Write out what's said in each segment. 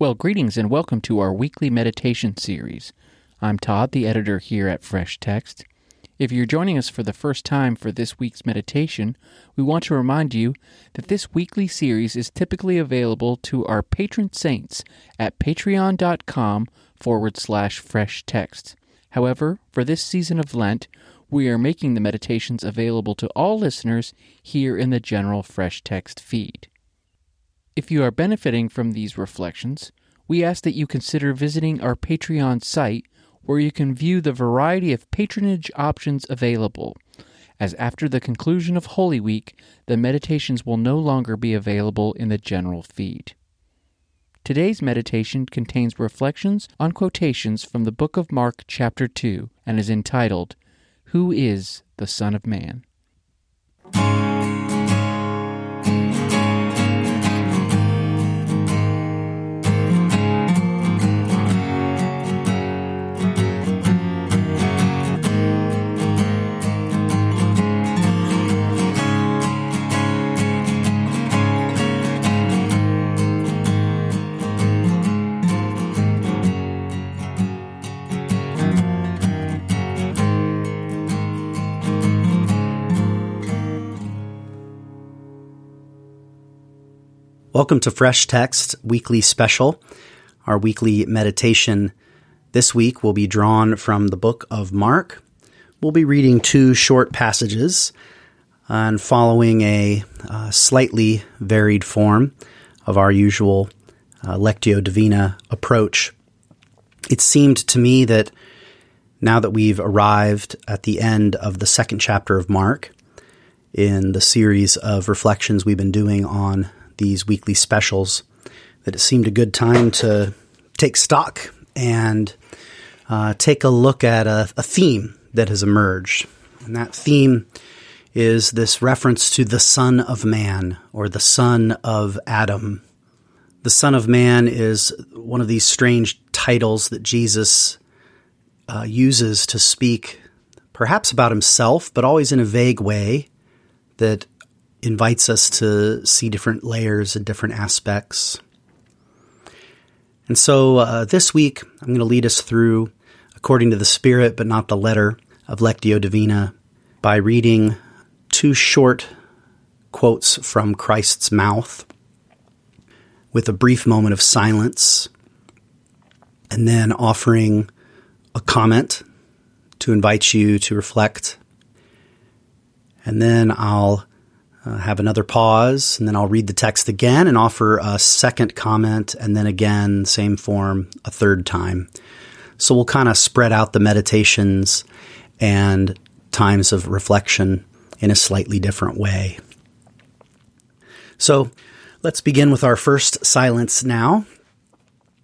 Well, greetings and welcome to our weekly meditation series. I'm Todd, the editor here at Fresh Text. If you're joining us for the first time for this week's meditation, we want to remind you that this weekly series is typically available to our patron saints at patreon.com forward slash fresh text. However, for this season of Lent, we are making the meditations available to all listeners here in the general Fresh Text feed. If you are benefiting from these reflections, we ask that you consider visiting our Patreon site where you can view the variety of patronage options available. As after the conclusion of Holy Week, the meditations will no longer be available in the general feed. Today's meditation contains reflections on quotations from the book of Mark, chapter 2, and is entitled, Who is the Son of Man? Welcome to Fresh Text Weekly Special. Our weekly meditation this week will be drawn from the book of Mark. We'll be reading two short passages and following a uh, slightly varied form of our usual uh, Lectio Divina approach. It seemed to me that now that we've arrived at the end of the second chapter of Mark, in the series of reflections we've been doing on these weekly specials that it seemed a good time to take stock and uh, take a look at a, a theme that has emerged. And that theme is this reference to the Son of Man or the Son of Adam. The Son of Man is one of these strange titles that Jesus uh, uses to speak perhaps about himself, but always in a vague way that invites us to see different layers and different aspects. And so uh, this week, I'm going to lead us through, according to the Spirit but not the letter, of Lectio Divina by reading two short quotes from Christ's mouth with a brief moment of silence, and then offering a comment to invite you to reflect. And then I'll uh, have another pause, and then I'll read the text again and offer a second comment, and then again, same form, a third time. So we'll kind of spread out the meditations and times of reflection in a slightly different way. So let's begin with our first silence now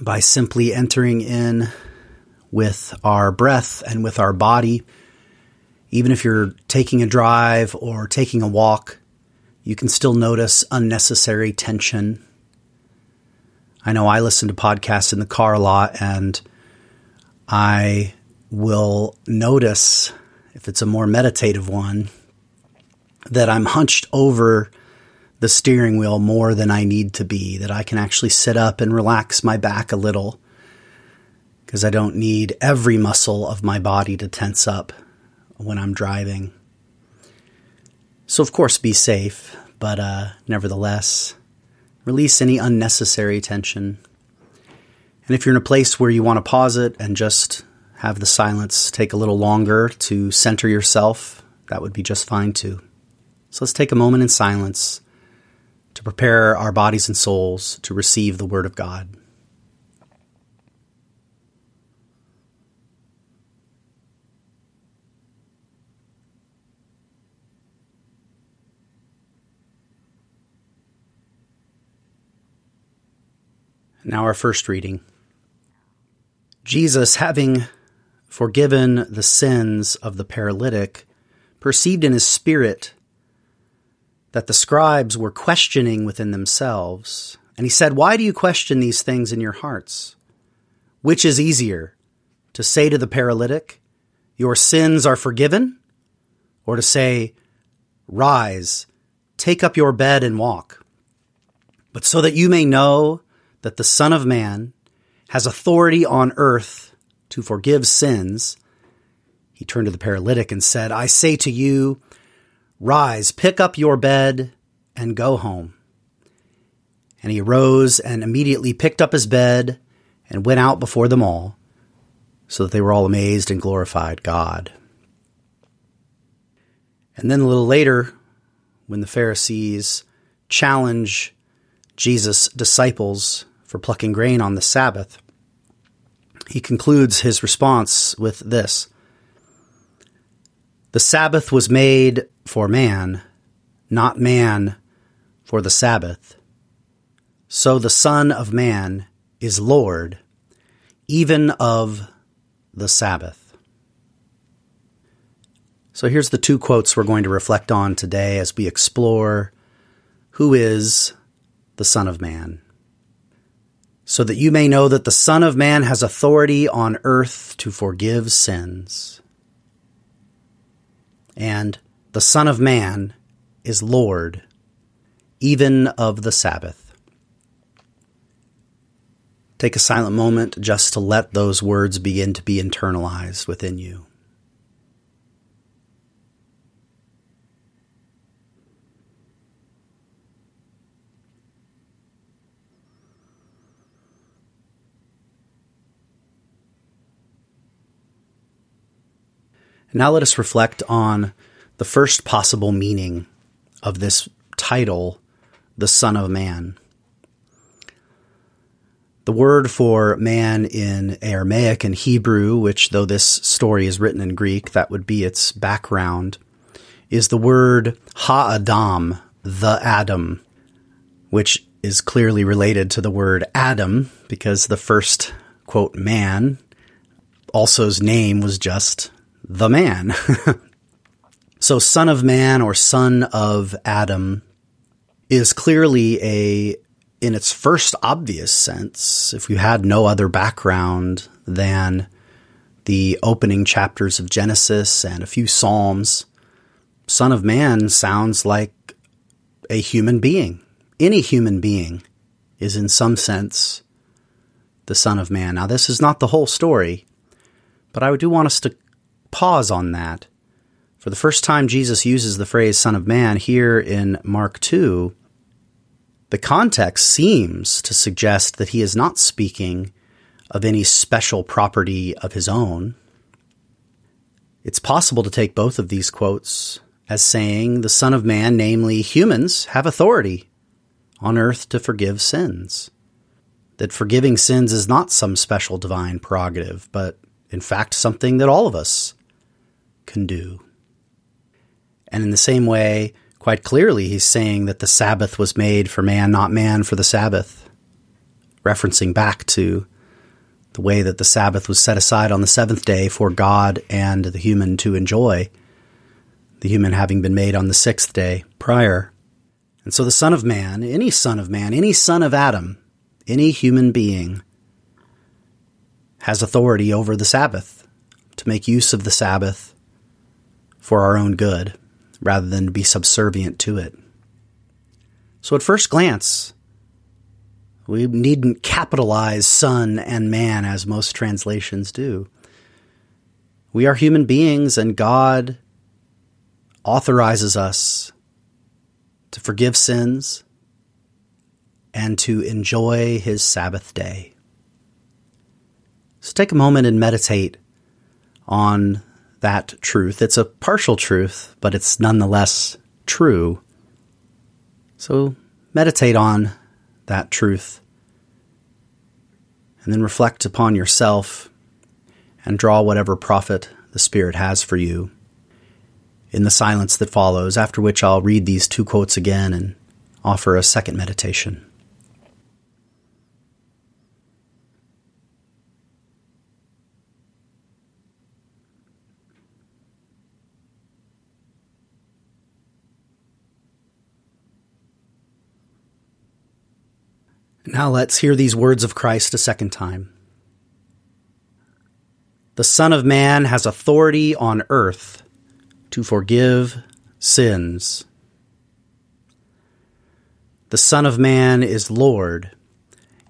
by simply entering in with our breath and with our body. Even if you're taking a drive or taking a walk, you can still notice unnecessary tension. I know I listen to podcasts in the car a lot and I will notice if it's a more meditative one that I'm hunched over the steering wheel more than I need to be, that I can actually sit up and relax my back a little because I don't need every muscle of my body to tense up when I'm driving. So, of course, be safe, but uh, nevertheless, release any unnecessary tension. And if you're in a place where you want to pause it and just have the silence take a little longer to center yourself, that would be just fine too. So let's take a moment in silence to prepare our bodies and souls to receive the Word of God. Now, our first reading. Jesus, having forgiven the sins of the paralytic, perceived in his spirit that the scribes were questioning within themselves. And he said, Why do you question these things in your hearts? Which is easier, to say to the paralytic, Your sins are forgiven? Or to say, Rise, take up your bed and walk? But so that you may know that the Son of Man has authority on earth to forgive sins, he turned to the paralytic and said, I say to you, rise, pick up your bed, and go home. And he arose and immediately picked up his bed and went out before them all, so that they were all amazed and glorified God. And then a little later, when the Pharisees challenge Jesus' disciples for plucking grain on the Sabbath, he concludes his response with this The Sabbath was made for man, not man for the Sabbath. So the Son of Man is Lord, even of the Sabbath. So here's the two quotes we're going to reflect on today as we explore who is the Son of Man. So that you may know that the Son of Man has authority on earth to forgive sins. And the Son of Man is Lord, even of the Sabbath. Take a silent moment just to let those words begin to be internalized within you. Now let us reflect on the first possible meaning of this title, the Son of Man. The word for man in Aramaic and Hebrew, which though this story is written in Greek, that would be its background, is the word ha-adam, the Adam, which is clearly related to the word Adam because the first, quote, man, also's name was just the man. so son of man or son of Adam is clearly a in its first obvious sense, if you had no other background than the opening chapters of Genesis and a few Psalms, Son of Man sounds like a human being. Any human being is, in some sense, the Son of Man. Now, this is not the whole story, but I do want us to pause on that. For the first time, Jesus uses the phrase Son of Man here in Mark 2 the context seems to suggest that he is not speaking of any special property of his own. It's possible to take both of these quotes as saying the Son of Man, namely humans, have authority on earth to forgive sins. That forgiving sins is not some special divine prerogative, but in fact something that all of us can do. And in the same way, quite clearly he's saying that the Sabbath was made for man, not man for the Sabbath, referencing back to the way that the Sabbath was set aside on the seventh day for God and the human to enjoy, the human having been made on the sixth day prior. And so the Son of Man, any Son of Man, any Son of Adam, any human being, has authority over the Sabbath to make use of the Sabbath for our own good rather than to be subservient to it. So at first glance, we needn't capitalize son and man as most translations do. We are human beings and God authorizes us to forgive sins and to enjoy his Sabbath day. So take a moment and meditate on that truth. It's a partial truth, but it's nonetheless true. So meditate on that truth and then reflect upon yourself and draw whatever profit the Spirit has for you in the silence that follows, after which I'll read these two quotes again and offer a second meditation. Now let's hear these words of Christ a second time. The Son of Man has authority on earth to forgive sins. The Son of Man is Lord,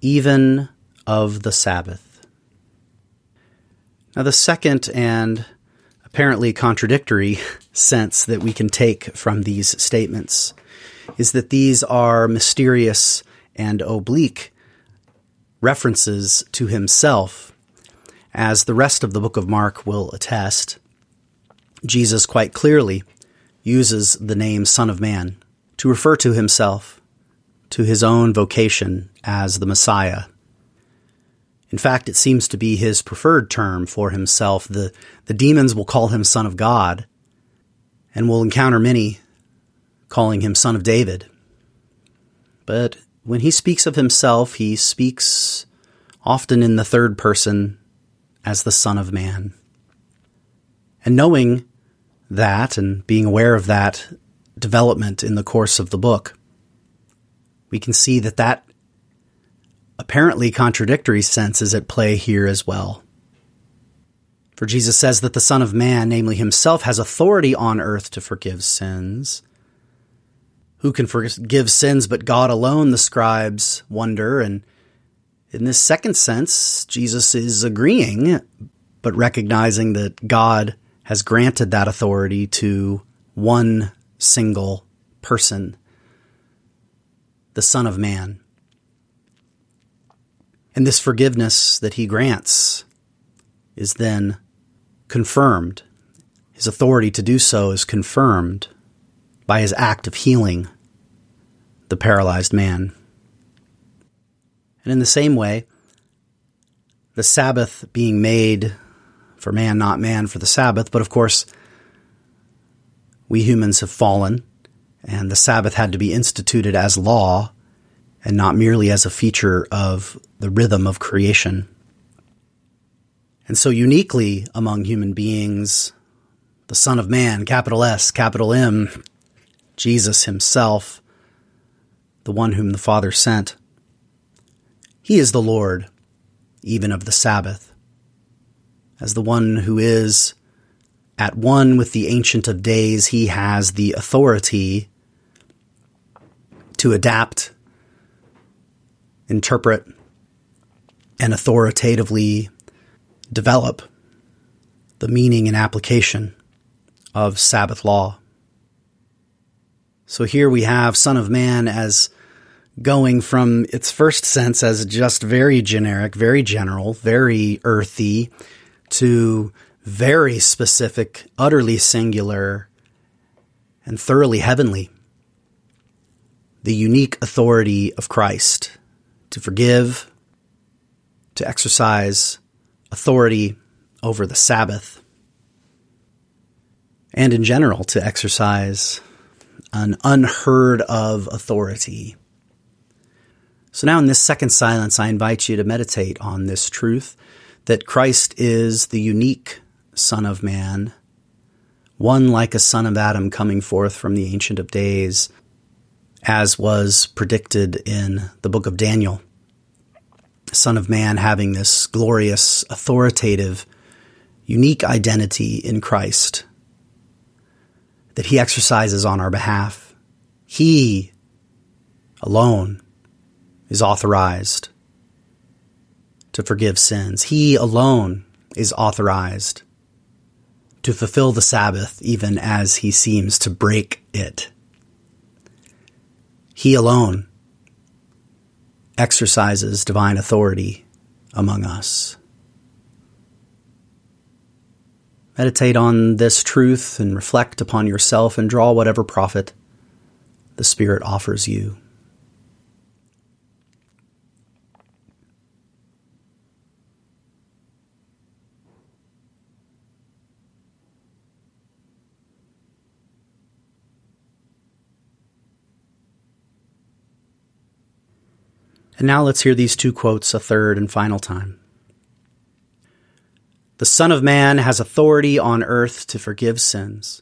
even of the Sabbath. Now, the second and apparently contradictory sense that we can take from these statements is that these are mysterious and oblique references to himself. As the rest of the book of Mark will attest, Jesus quite clearly uses the name Son of Man to refer to himself, to his own vocation as the Messiah. In fact, it seems to be his preferred term for himself. The, the demons will call him Son of God, and will encounter many calling him Son of David. But when he speaks of himself, he speaks often in the third person as the Son of Man. And knowing that and being aware of that development in the course of the book, we can see that that apparently contradictory sense is at play here as well. For Jesus says that the Son of Man, namely himself, has authority on earth to forgive sins. Who can forgive sins but God alone, the scribes wonder. And in this second sense, Jesus is agreeing, but recognizing that God has granted that authority to one single person, the Son of Man. And this forgiveness that he grants is then confirmed. His authority to do so is confirmed by his act of healing the paralyzed man. And in the same way, the Sabbath being made for man, not man for the Sabbath, but of course, we humans have fallen, and the Sabbath had to be instituted as law and not merely as a feature of the rhythm of creation. And so, uniquely among human beings, the Son of Man, capital S, capital M, Jesus himself, the one whom the Father sent, he is the Lord, even of the Sabbath, as the one who is at one with the Ancient of Days, he has the authority to adapt interpret, and authoritatively develop the meaning and application of Sabbath law. So here we have Son of Man as going from its first sense as just very generic, very general, very earthy, to very specific, utterly singular, and thoroughly heavenly. The unique authority of Christ to forgive, to exercise authority over the Sabbath, and in general to exercise an unheard of authority. So now in this second silence, I invite you to meditate on this truth that Christ is the unique Son of Man, one like a son of Adam coming forth from the Ancient of Days, as was predicted in the book of Daniel. Son of Man having this glorious, authoritative, unique identity in Christ that he exercises on our behalf. He alone is authorized to forgive sins. He alone is authorized to fulfill the Sabbath even as he seems to break it. He alone exercises divine authority among us. Meditate on this truth and reflect upon yourself and draw whatever profit the Spirit offers you. And now let's hear these two quotes a third and final time. The Son of Man has authority on earth to forgive sins.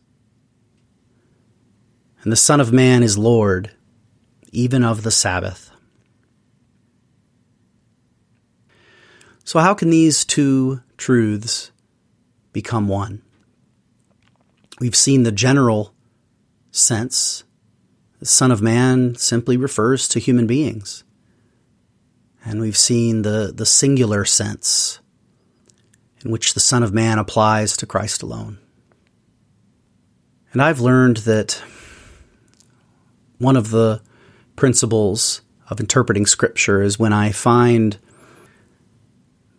And the Son of Man is Lord, even of the Sabbath. So, how can these two truths become one? We've seen the general sense. The Son of Man simply refers to human beings and we've seen the, the singular sense in which the Son of Man applies to Christ alone. And I've learned that one of the principles of interpreting Scripture is when I find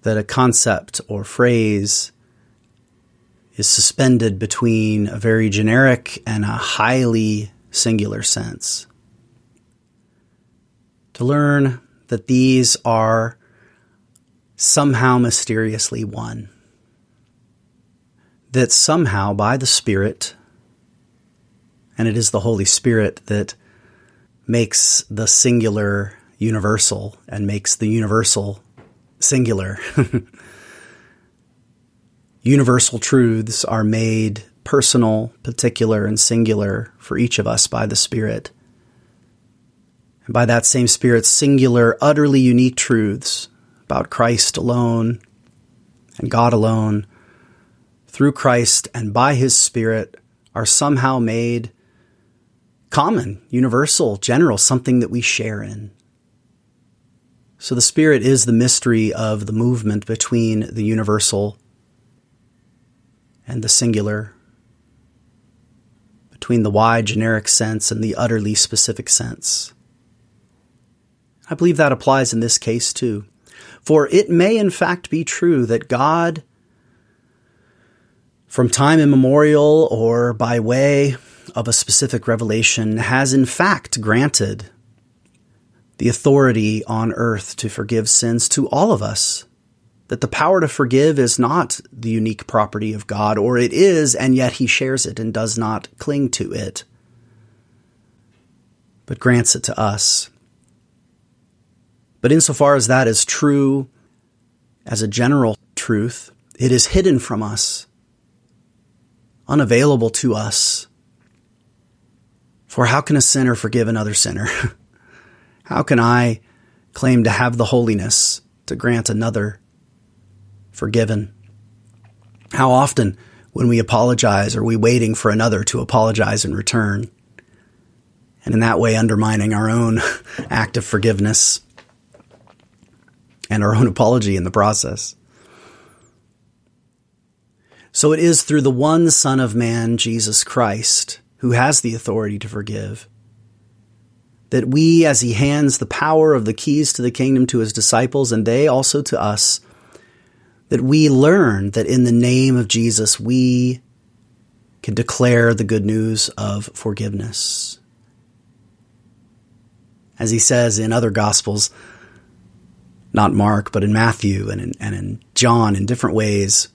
that a concept or phrase is suspended between a very generic and a highly singular sense. To learn that these are somehow mysteriously one. That somehow by the Spirit, and it is the Holy Spirit that makes the singular universal and makes the universal singular. universal truths are made personal, particular, and singular for each of us by the Spirit. And by that same Spirit, singular, utterly unique truths about Christ alone and God alone, through Christ and by His Spirit, are somehow made common, universal, general, something that we share in. So the Spirit is the mystery of the movement between the universal and the singular, between the wide generic sense and the utterly specific sense. I believe that applies in this case too. For it may in fact be true that God, from time immemorial or by way of a specific revelation, has in fact granted the authority on earth to forgive sins to all of us. That the power to forgive is not the unique property of God, or it is, and yet he shares it and does not cling to it, but grants it to us. But insofar as that is true as a general truth, it is hidden from us, unavailable to us. For how can a sinner forgive another sinner? how can I claim to have the holiness to grant another forgiven? How often, when we apologize, are we waiting for another to apologize in return? And in that way, undermining our own act of forgiveness and our own apology in the process. So it is through the one Son of Man, Jesus Christ, who has the authority to forgive, that we, as he hands the power of the keys to the kingdom to his disciples, and they also to us, that we learn that in the name of Jesus, we can declare the good news of forgiveness. As he says in other gospels, not Mark, but in Matthew and in, and in John in different ways.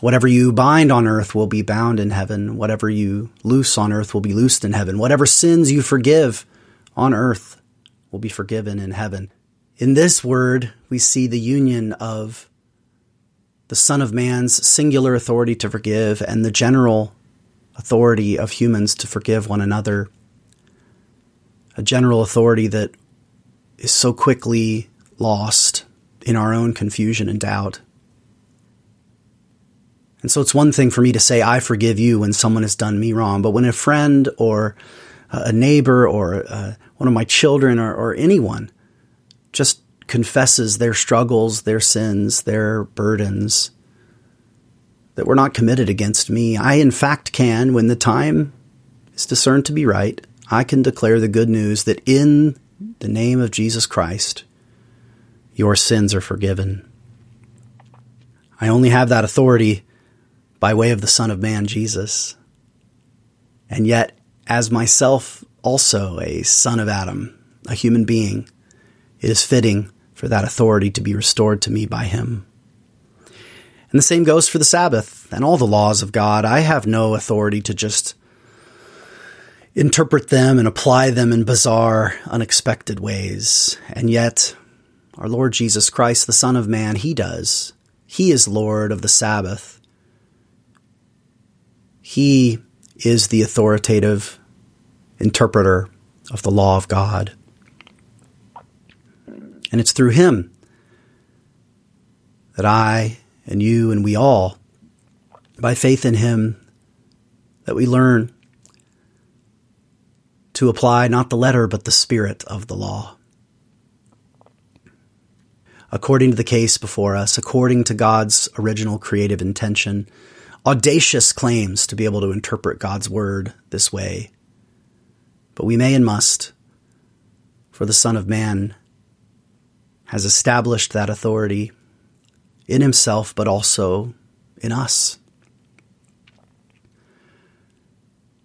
Whatever you bind on earth will be bound in heaven. Whatever you loose on earth will be loosed in heaven. Whatever sins you forgive on earth will be forgiven in heaven. In this word, we see the union of the Son of Man's singular authority to forgive and the general authority of humans to forgive one another. A general authority that is so quickly lost in our own confusion and doubt. And so it's one thing for me to say, I forgive you when someone has done me wrong. But when a friend or a neighbor or uh, one of my children or, or anyone just confesses their struggles, their sins, their burdens, that were not committed against me, I in fact can, when the time is discerned to be right, I can declare the good news that in the name of Jesus Christ, your sins are forgiven. I only have that authority by way of the Son of Man, Jesus. And yet, as myself also a son of Adam, a human being, it is fitting for that authority to be restored to me by him. And the same goes for the Sabbath and all the laws of God. I have no authority to just interpret them and apply them in bizarre, unexpected ways. And yet, our Lord Jesus Christ, the Son of Man, He does. He is Lord of the Sabbath. He is the authoritative interpreter of the law of God. And it's through Him that I and you and we all, by faith in Him, that we learn to apply not the letter but the spirit of the law. According to the case before us, according to God's original creative intention. Audacious claims to be able to interpret God's word this way. But we may and must, for the Son of Man has established that authority in himself, but also in us.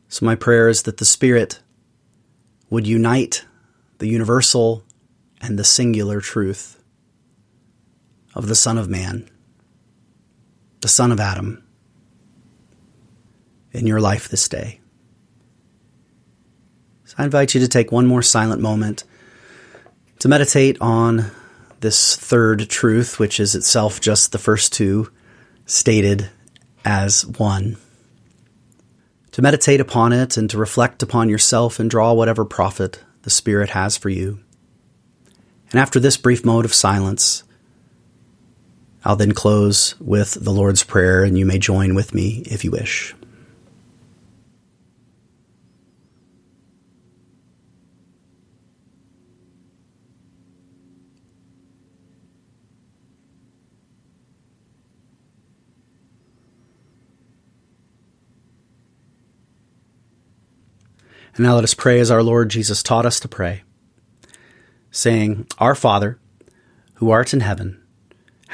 So, my prayer is that the Spirit would unite the universal and the singular truth of the Son of Man, the Son of Adam, in your life this day. So I invite you to take one more silent moment to meditate on this third truth, which is itself just the first two stated as one. To meditate upon it and to reflect upon yourself and draw whatever profit the Spirit has for you. And after this brief mode of silence, I'll then close with the Lord's Prayer, and you may join with me if you wish. And now let us pray as our Lord Jesus taught us to pray, saying, Our Father, who art in heaven,